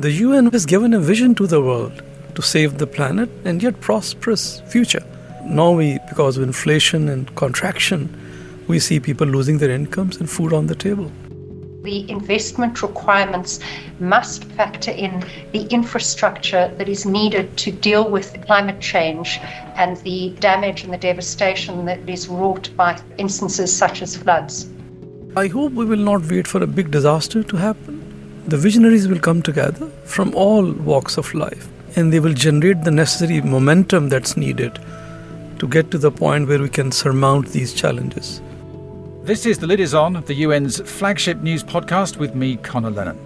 The UN has given a vision to the world to save the planet and yet prosperous future. Now we, because of inflation and contraction, we see people losing their incomes and food on the table. The investment requirements must factor in the infrastructure that is needed to deal with climate change and the damage and the devastation that is wrought by instances such as floods. I hope we will not wait for a big disaster to happen. The visionaries will come together from all walks of life and they will generate the necessary momentum that's needed to get to the point where we can surmount these challenges. This is The Lid Is On, the UN's flagship news podcast with me, Conor Lennon.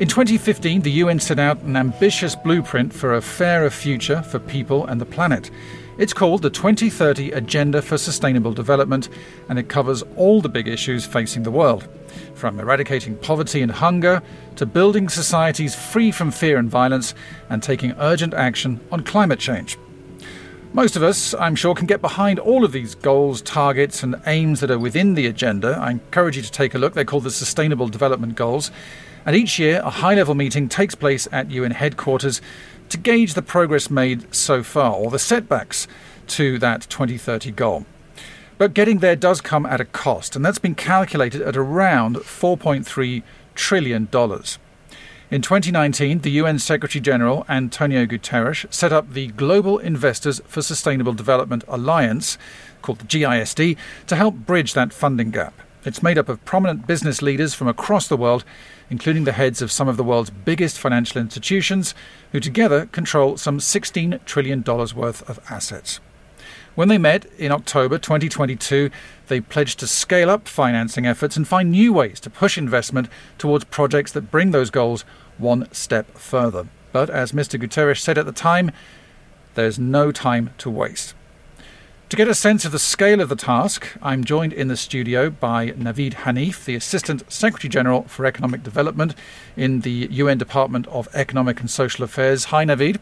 In 2015, the UN set out an ambitious blueprint for a fairer future for people and the planet. It's called the 2030 Agenda for Sustainable Development, and it covers all the big issues facing the world from eradicating poverty and hunger to building societies free from fear and violence and taking urgent action on climate change. Most of us, I'm sure, can get behind all of these goals, targets, and aims that are within the agenda. I encourage you to take a look. They're called the Sustainable Development Goals. And each year, a high level meeting takes place at UN headquarters to gauge the progress made so far or the setbacks to that 2030 goal. But getting there does come at a cost, and that's been calculated at around $4.3 trillion. In 2019, the UN Secretary General Antonio Guterres set up the Global Investors for Sustainable Development Alliance, called the GISD, to help bridge that funding gap. It's made up of prominent business leaders from across the world, including the heads of some of the world's biggest financial institutions, who together control some $16 trillion worth of assets. When they met in October 2022, they pledged to scale up financing efforts and find new ways to push investment towards projects that bring those goals one step further. But as Mr. Guterres said at the time, there's no time to waste. To get a sense of the scale of the task, I'm joined in the studio by Navid Hanif, the Assistant Secretary General for Economic Development in the UN Department of Economic and Social Affairs. Hi, Navid.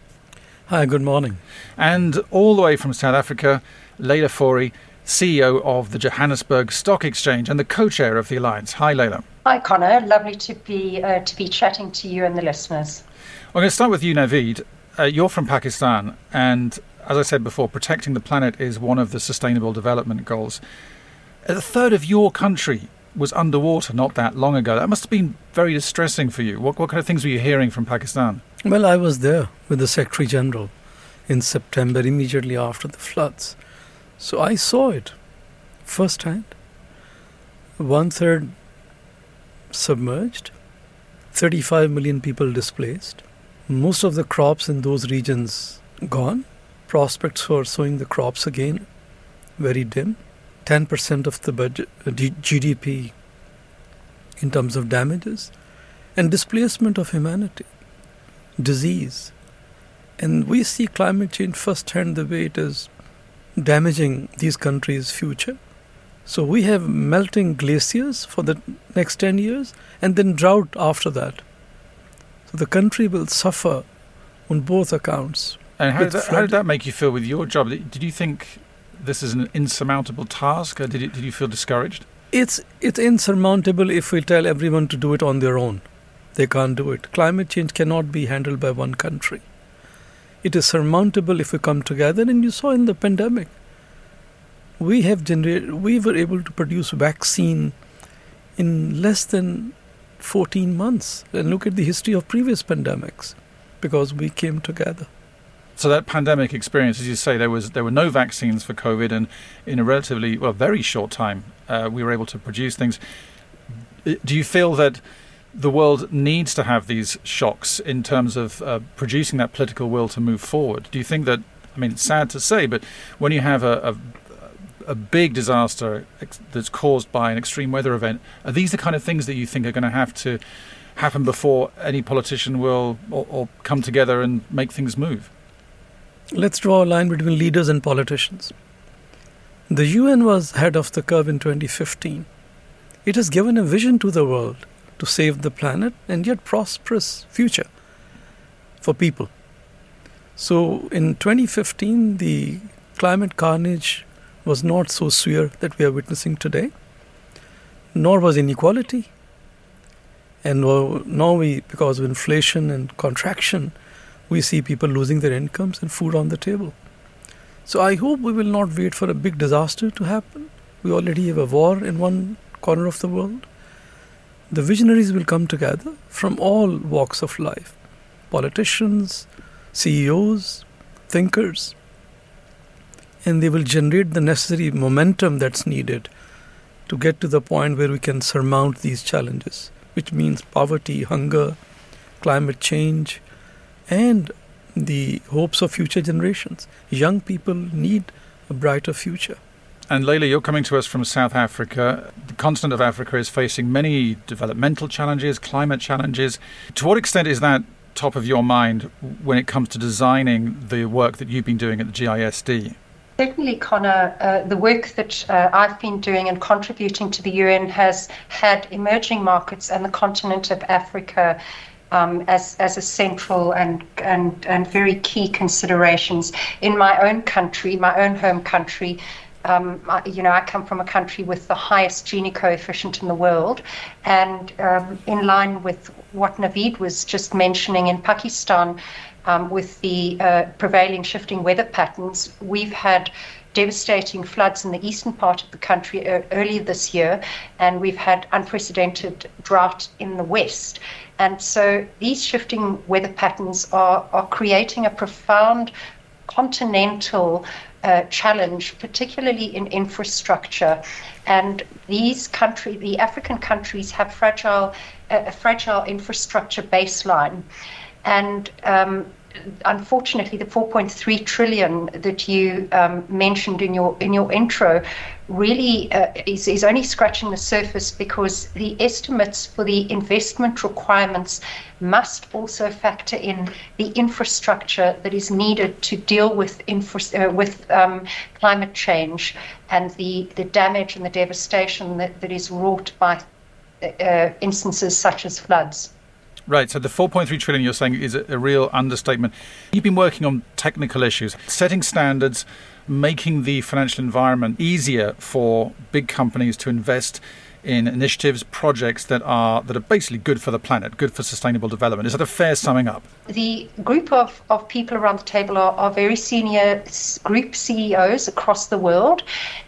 Hi, good morning. And all the way from South Africa, Leila Fourie, CEO of the Johannesburg Stock Exchange and the co-chair of the alliance. Hi, Leila. Hi, Conor. Lovely to be uh, to be chatting to you and the listeners. I'm going to start with you, Navid. Uh, you're from Pakistan, and as I said before, protecting the planet is one of the Sustainable Development Goals. A third of your country was underwater not that long ago. That must have been very distressing for you. What, what kind of things were you hearing from Pakistan? Well, I was there with the Secretary General in September, immediately after the floods. So I saw it firsthand. One third submerged, 35 million people displaced, most of the crops in those regions gone, prospects for sowing the crops again very dim, 10% of the budget, uh, GDP in terms of damages, and displacement of humanity disease. And we see climate change firsthand the way it is damaging these countries' future. So we have melting glaciers for the next 10 years and then drought after that. So the country will suffer on both accounts. And how did, that, how did that make you feel with your job? Did you think this is an insurmountable task did, it, did you feel discouraged? It's, it's insurmountable if we tell everyone to do it on their own. They can't do it. Climate change cannot be handled by one country. It is surmountable if we come together, and you saw in the pandemic. We have generated, we were able to produce vaccine in less than 14 months. And look at the history of previous pandemics because we came together. So that pandemic experience, as you say, there was there were no vaccines for COVID, and in a relatively well very short time, uh, we were able to produce things. Do you feel that the world needs to have these shocks in terms of uh, producing that political will to move forward. Do you think that? I mean, it's sad to say, but when you have a, a, a big disaster that's caused by an extreme weather event, are these the kind of things that you think are going to have to happen before any politician will or, or come together and make things move? Let's draw a line between leaders and politicians. The UN was head of the curve in 2015. It has given a vision to the world to save the planet and yet prosperous future for people. So in 2015, the climate carnage was not so severe that we are witnessing today, nor was inequality. And now we, because of inflation and contraction, we see people losing their incomes and food on the table. So I hope we will not wait for a big disaster to happen. We already have a war in one corner of the world. The visionaries will come together from all walks of life politicians, CEOs, thinkers, and they will generate the necessary momentum that's needed to get to the point where we can surmount these challenges, which means poverty, hunger, climate change, and the hopes of future generations. Young people need a brighter future. And Leila, you're coming to us from South Africa. The continent of Africa is facing many developmental challenges, climate challenges. To what extent is that top of your mind when it comes to designing the work that you've been doing at the GISD? Certainly, Conor, uh, the work that uh, I've been doing and contributing to the UN has had emerging markets and the continent of Africa um, as, as a central and, and, and very key considerations. In my own country, my own home country, um, you know, I come from a country with the highest Gini coefficient in the world, and um, in line with what Navid was just mentioning in Pakistan, um, with the uh, prevailing shifting weather patterns, we've had devastating floods in the eastern part of the country earlier this year, and we've had unprecedented drought in the west. And so these shifting weather patterns are, are creating a profound continental uh, challenge, particularly in infrastructure. And these countries, the African countries, have fragile, uh, a fragile infrastructure baseline. And um, unfortunately, the 4.3 trillion that you um, mentioned in your in your intro really uh, is, is only scratching the surface because the estimates for the investment requirements must also factor in the infrastructure that is needed to deal with infra- uh, with um, climate change and the, the damage and the devastation that, that is wrought by uh, instances such as floods. Right, so the 4.3 trillion you're saying is a, real understatement. You've been working on technical issues, setting standards, making the financial environment easier for big companies to invest in initiatives, projects that are that are basically good for the planet, good for sustainable development. Is that a fair summing up? The group of, of people around the table are, are very senior group CEOs across the world,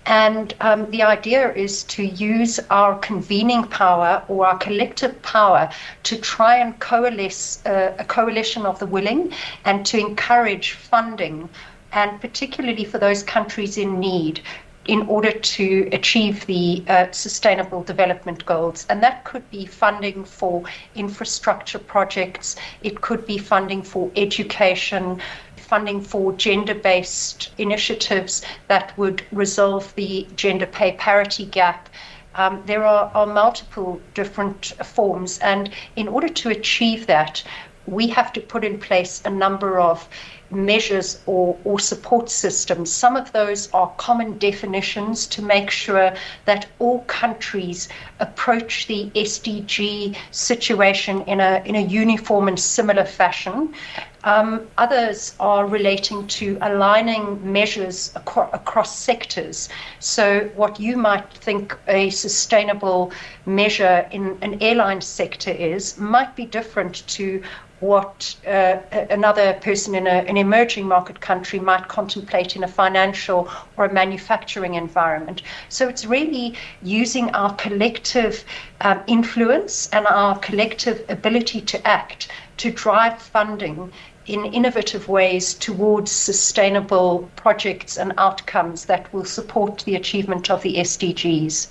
and um, the idea is to use our convening power or our collective power to try and coalesce uh, a coalition of the willing and to encourage funding and particularly for those countries in need in order to achieve the uh, sustainable development goals. And that could be funding for infrastructure projects, it could be funding for education, funding for gender based initiatives that would resolve the gender pay parity gap. Um, there are, are multiple different forms, and in order to achieve that, we have to put in place a number of measures or, or support systems. Some of those are common definitions to make sure that all countries approach the SDG situation in a, in a uniform and similar fashion. Um, others are relating to aligning measures acro- across sectors. So, what you might think a sustainable measure in an airline sector is might be different to what uh, another person in a, an emerging market country might contemplate in a financial or a manufacturing environment. So it's really using our collective um, influence and our collective ability to act to drive funding in innovative ways towards sustainable projects and outcomes that will support the achievement of the SDGs.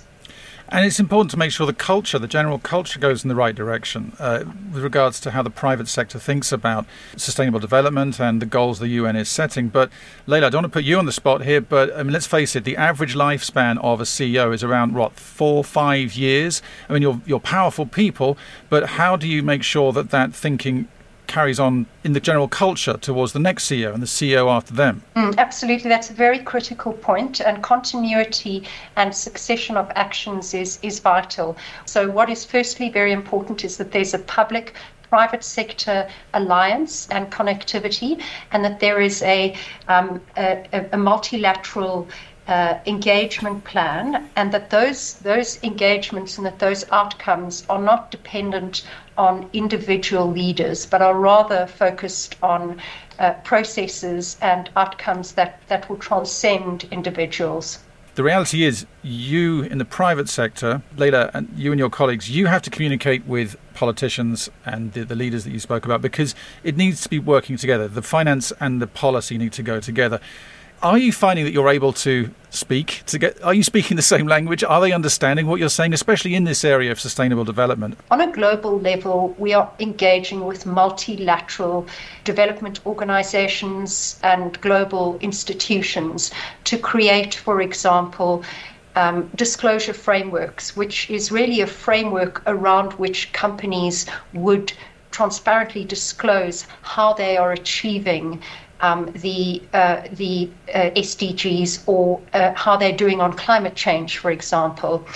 And it's important to make sure the culture, the general culture, goes in the right direction uh, with regards to how the private sector thinks about sustainable development and the goals the UN is setting. But Leila, I don't want to put you on the spot here, but I mean, let's face it, the average lifespan of a CEO is around what four, five years. I mean, you're you're powerful people, but how do you make sure that that thinking carries on in the general culture towards the next CEO and the CEO after them. Mm, absolutely, that's a very critical point, and continuity and succession of actions is, is vital. So, what is firstly very important is that there's a public private sector alliance and connectivity, and that there is a, um, a, a multilateral uh, engagement plan, and that those those engagements and that those outcomes are not dependent on individual leaders, but are rather focused on uh, processes and outcomes that, that will transcend individuals. The reality is, you in the private sector, Leila, and you and your colleagues, you have to communicate with politicians and the, the, leaders that you spoke about because it needs to be working together. The finance and the policy need to go together. Are you finding that you're able to speak to get? Are you speaking the same language? Are they understanding what you're saying, especially in this area of sustainable development? On a global level, we are engaging with multilateral development organizations and global institutions to create, for example, um, disclosure frameworks, which is really a framework around which companies would transparently disclose how they are achieving um, the uh, the uh, SDGs or uh, how they're doing on climate change, for example.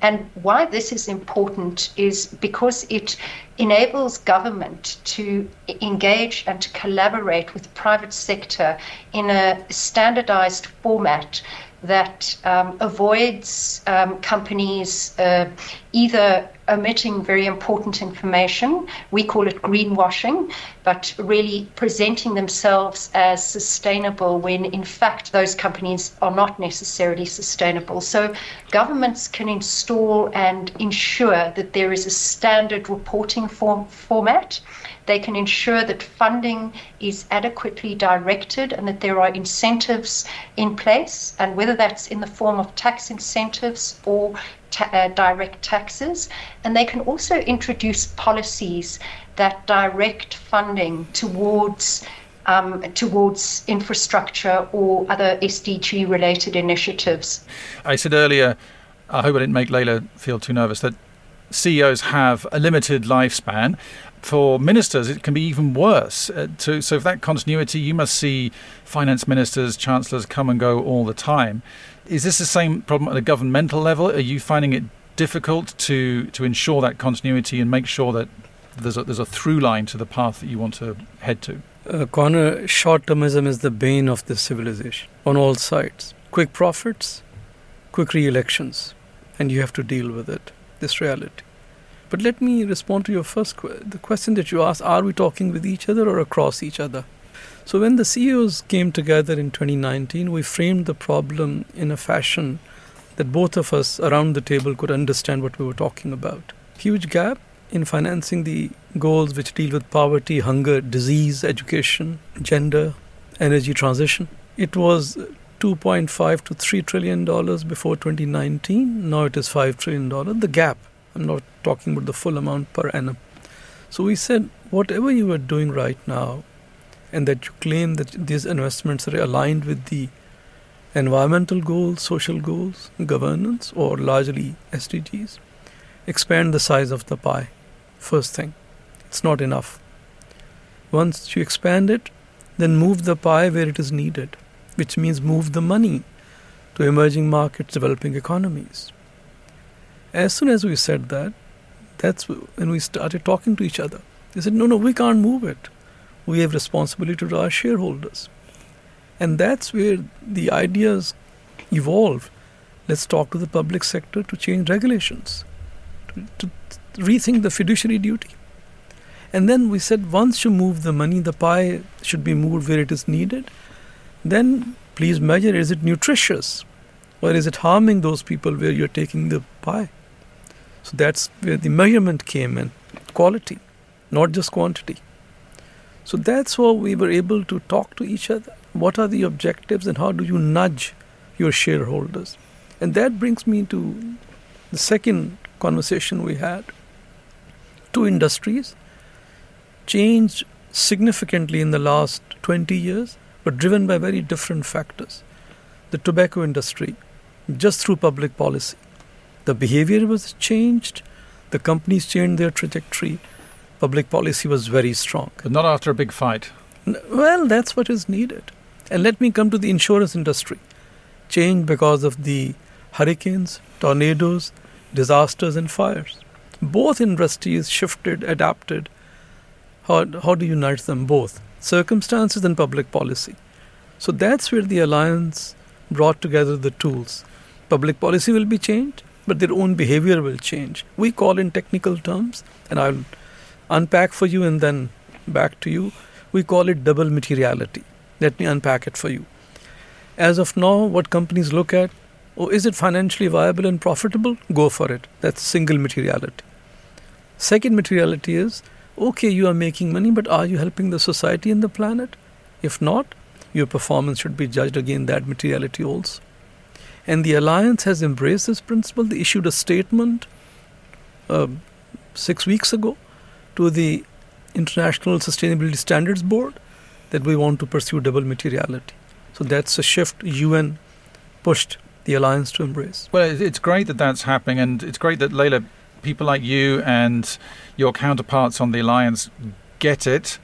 And why this is important is because it enables government to engage and to collaborate with the private sector in a standardized format that um, avoids um, companies uh, either omitting very important information. We call it greenwashing, but really presenting themselves as sustainable when in fact those companies are not necessarily sustainable. So governments can install and ensure that there is a standard reporting form, format they can ensure that funding is adequately directed and that there are incentives in place, and whether that's in the form of tax incentives or ta- uh, direct taxes. And they can also introduce policies that direct funding towards. Um, towards infrastructure or other SDG related initiatives. I said earlier, I hope I didn't make Leila feel too nervous, that CEOs have a limited lifespan for ministers, it can be even worse. Uh, to, so, for that continuity, you must see finance ministers, chancellors come and go all the time. Is this the same problem at a governmental level? Are you finding it difficult to, to ensure that continuity and make sure that there's a, there's a through line to the path that you want to head to? Uh, Conor, short termism is the bane of this civilization on all sides. Quick profits, quick re elections, and you have to deal with it, this reality. But let me respond to your first que- the question that you asked: Are we talking with each other or across each other? So when the CEOs came together in 2019, we framed the problem in a fashion that both of us around the table could understand what we were talking about. Huge gap in financing the goals which deal with poverty, hunger, disease, education, gender, energy transition. It was 2.5 to 3 trillion dollars before 2019. Now it is 5 trillion dollars. The gap I'm not talking about the full amount per annum. So we said, whatever you are doing right now, and that you claim that these investments are aligned with the environmental goals, social goals, governance, or largely SDGs, expand the size of the pie. First thing, it's not enough. Once you expand it, then move the pie where it is needed, which means move the money to emerging markets, developing economies. As soon as we said that, that's when we started talking to each other. They said, no, no, we can't move it. We have responsibility to our shareholders. And that's where the ideas evolve. Let's talk to the public sector to change regulations, to, to rethink the fiduciary duty. And then we said, once you move the money, the pie should be moved where it is needed. Then please measure is it nutritious or is it harming those people where you're taking the pie? So that's where the measurement came in quality, not just quantity. So that's how we were able to talk to each other. What are the objectives and how do you nudge your shareholders? And that brings me to the second conversation we had. Two industries changed significantly in the last 20 years, but driven by very different factors. The tobacco industry, just through public policy, the behavior was changed, the companies changed their trajectory, public policy was very strong. But not after a big fight. Well, that's what is needed. And let me come to the insurance industry. Change because of the hurricanes, tornadoes, disasters, and fires. Both industries shifted, adapted. How, how do you nudge them both? Circumstances and public policy. So that's where the alliance brought together the tools. Public policy will be changed, but their own behavior will change. We call in technical terms, and I'll unpack for you and then back to you. We call it double materiality. Let me unpack it for you. As of now, what companies look at, oh, is it financially viable and profitable? Go for it. That's single materiality. Second materiality is, okay, you are making money, but are you helping the society and the planet? If not, your performance should be judged again that materiality also. And the alliance has embraced this principle. They issued a statement uh, six weeks ago to the International Sustainability Standards Board that we want to pursue double materiality. So that's a shift UN pushed the alliance to embrace. Well, it's great that that's happening, and it's great that Leila, people like you and your counterparts on the alliance get it.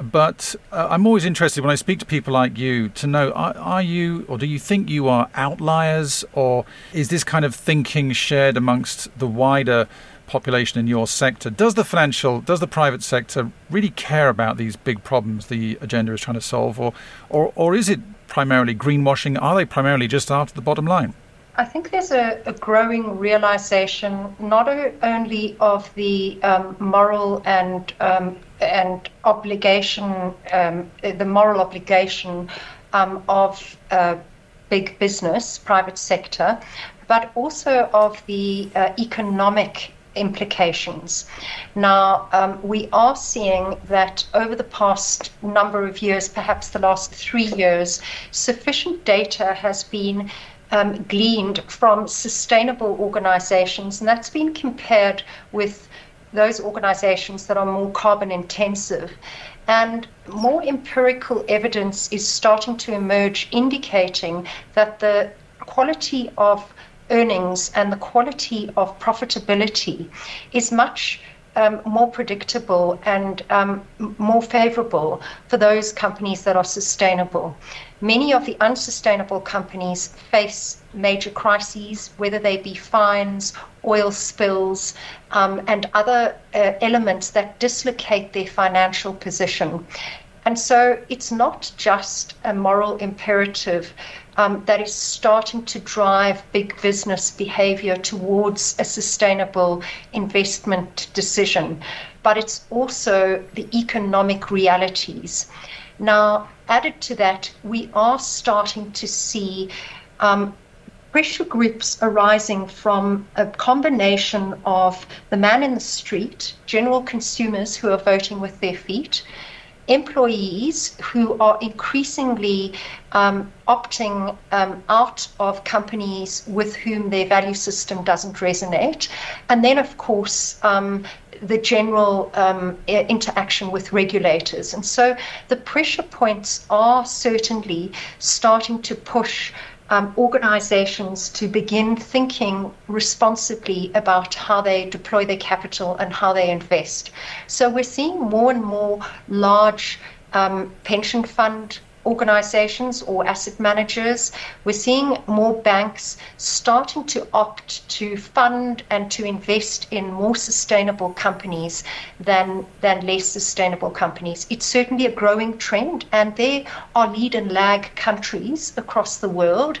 But uh, I'm always interested when I speak to people like you to know are, are, you or do you think you are outliers or is this kind of thinking shared amongst the wider population in your sector? Does the financial, does the private sector really care about these big problems the agenda is trying to solve or, or, or is it primarily greenwashing? Are they primarily just after the bottom line? I think there's a, a growing realization not only of the um, moral and um, and obligation, um, the moral obligation um, of uh, big business, private sector, but also of the uh, economic implications. Now, um, we are seeing that over the past number of years, perhaps the last three years, sufficient data has been um, gleaned from sustainable organizations, and that's been compared with those organizations that are more carbon intensive. And more empirical evidence is starting to emerge indicating that the quality of earnings and the quality of profitability is much um, more predictable and um, more favorable for those companies that are sustainable. Many of the unsustainable companies face major crises, whether they be fines, oil spills, um, and other uh, elements that dislocate their financial position. And so it's not just a moral imperative um, that is starting to drive big business behavior towards a sustainable investment decision, but it's also the economic realities. Now, added to that, we are starting to see um, pressure groups arising from a combination of the man in the street, general consumers who are voting with their feet, employees who are increasingly um, opting um, out of companies with whom their value system doesn't resonate. And then, of course, um, the general um, interaction with regulators. And so the pressure points are certainly starting to push um, organizations to begin thinking responsibly about how they deploy their capital and how they invest. So we're seeing more and more large um, pension fund organizations or asset managers. We're seeing more banks starting to opt to fund and to invest in more sustainable companies than, than less sustainable companies. It's certainly a growing trend, and there are lead and lag countries across the world.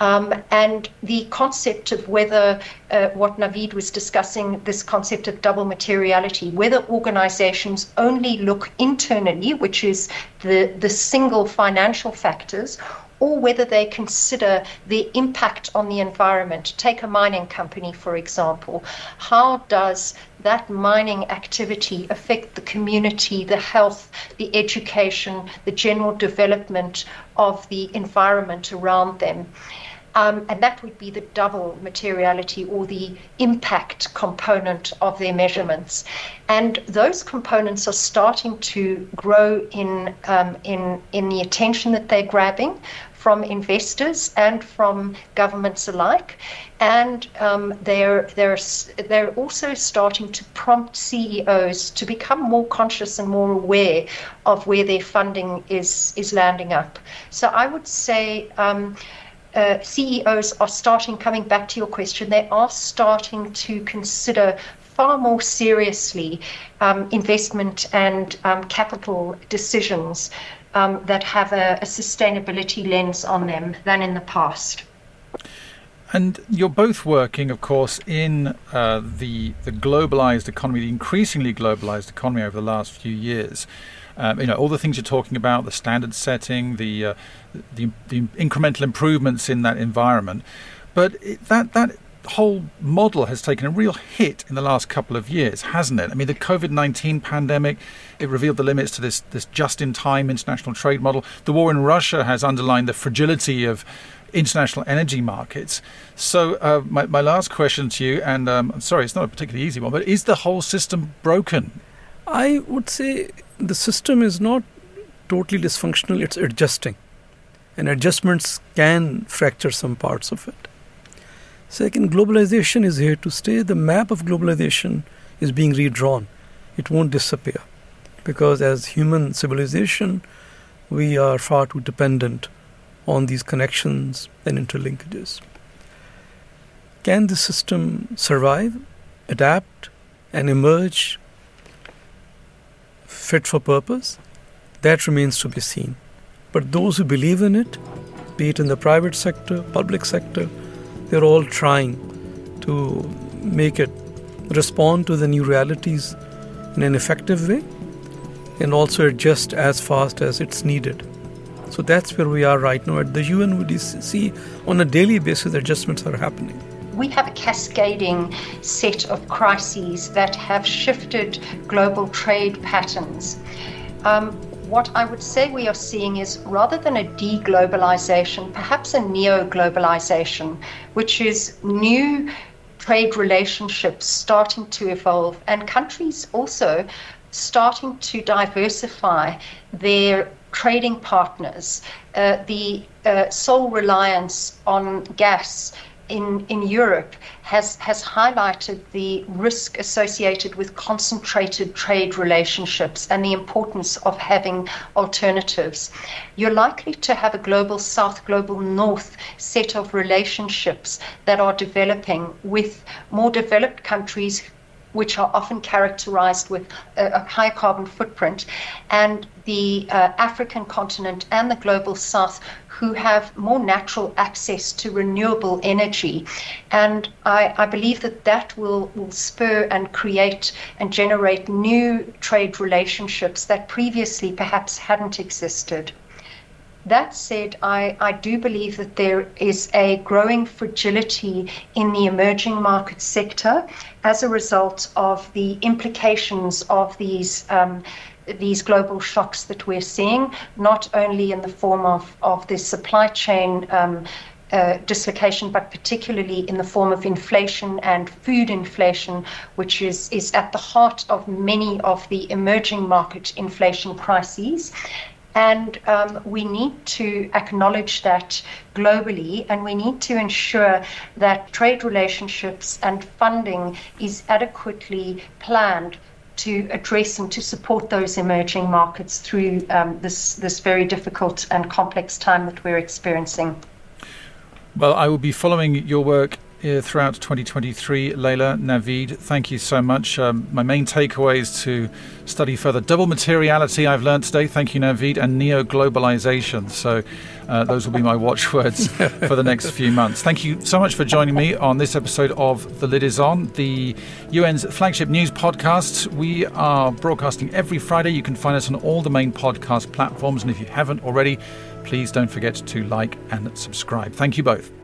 Um, and the concept of whether uh, what Navid was discussing, this concept of double materiality, whether organizations only look internally, which is the, the single financial factors, or whether they consider the impact on the environment. Take a mining company, for example. How does that mining activity affect the community, the health, the education, the general development of the environment around them? Um, and that would be the double materiality or the impact component of their measurements. And those components are starting to grow in, um, in, in the attention that they're grabbing from investors and from governments alike. And um, they're, they're, they're also starting to prompt CEOs to become more conscious and more aware of where their funding is, is landing up. So I would say um, uh, CEOs are starting, coming back to your question, they are starting to consider far more seriously um, investment and um, capital decisions um, that have a, a sustainability lens on them than in the past. And you're both working, of course, in uh, the the globalized economy, the increasingly globalized economy over the last few years. Um, you know, all the things you're talking about, the standard setting, the, uh, the, the incremental improvements in that environment. But it, that that whole model has taken a real hit in the last couple of years, hasn't it? I mean, the COVID 19 pandemic, it revealed the limits to this, this just in time international trade model. The war in Russia has underlined the fragility of international energy markets. So, uh, my, my last question to you, and um, I'm sorry, it's not a particularly easy one, but is the whole system broken? I would say the system is not totally dysfunctional, it's adjusting. And adjustments can fracture some parts of it. Second, globalization is here to stay. The map of globalization is being redrawn. It won't disappear because, as human civilization, we are far too dependent on these connections and interlinkages. Can the system survive, adapt, and emerge fit for purpose? That remains to be seen. But those who believe in it, be it in the private sector, public sector, they're all trying to make it respond to the new realities in an effective way and also adjust as fast as it's needed. So that's where we are right now. At the UN, we see on a daily basis adjustments are happening. We have a cascading set of crises that have shifted global trade patterns. Um, what I would say we are seeing is rather than a deglobalization, perhaps a neo globalization, which is new trade relationships starting to evolve and countries also starting to diversify their trading partners. Uh, the uh, sole reliance on gas in, in Europe has, has highlighted the risk associated with concentrated trade relationships and the importance of having alternatives. You're likely to have a global south, global north set of relationships that are developing with more developed countries which are often characterized with a, a high carbon footprint, and the uh, African continent and the global south who have more natural access to renewable energy. And I, I believe that that will, will spur and create and generate new trade relationships that previously perhaps hadn't existed. That said, I, I do believe that there is a growing fragility in the emerging market sector as a result of the implications of these um, these global shocks that we're seeing, not only in the form of, of the supply chain um, uh, dislocation, but particularly in the form of inflation and food inflation, which is, is at the heart of many of the emerging market inflation crises. And um, we need to acknowledge that globally, and we need to ensure that trade relationships and funding is adequately planned to address and to support those emerging markets through um, this, this very difficult and complex time that we're experiencing. Well, I will be following your work throughout 2023. Leila, Navid, thank you so much. Um, my main takeaway is to study further double materiality I've learned today. Thank you, Navid, and neo globalization. So uh, those will be my watchwords for the next few months. Thank you so much for joining me on this episode of The Lid Is On, the UN's flagship news podcast. We are broadcasting every Friday. You can find us on all the main podcast platforms. And if you haven't already, please don't forget to like and subscribe. Thank you both.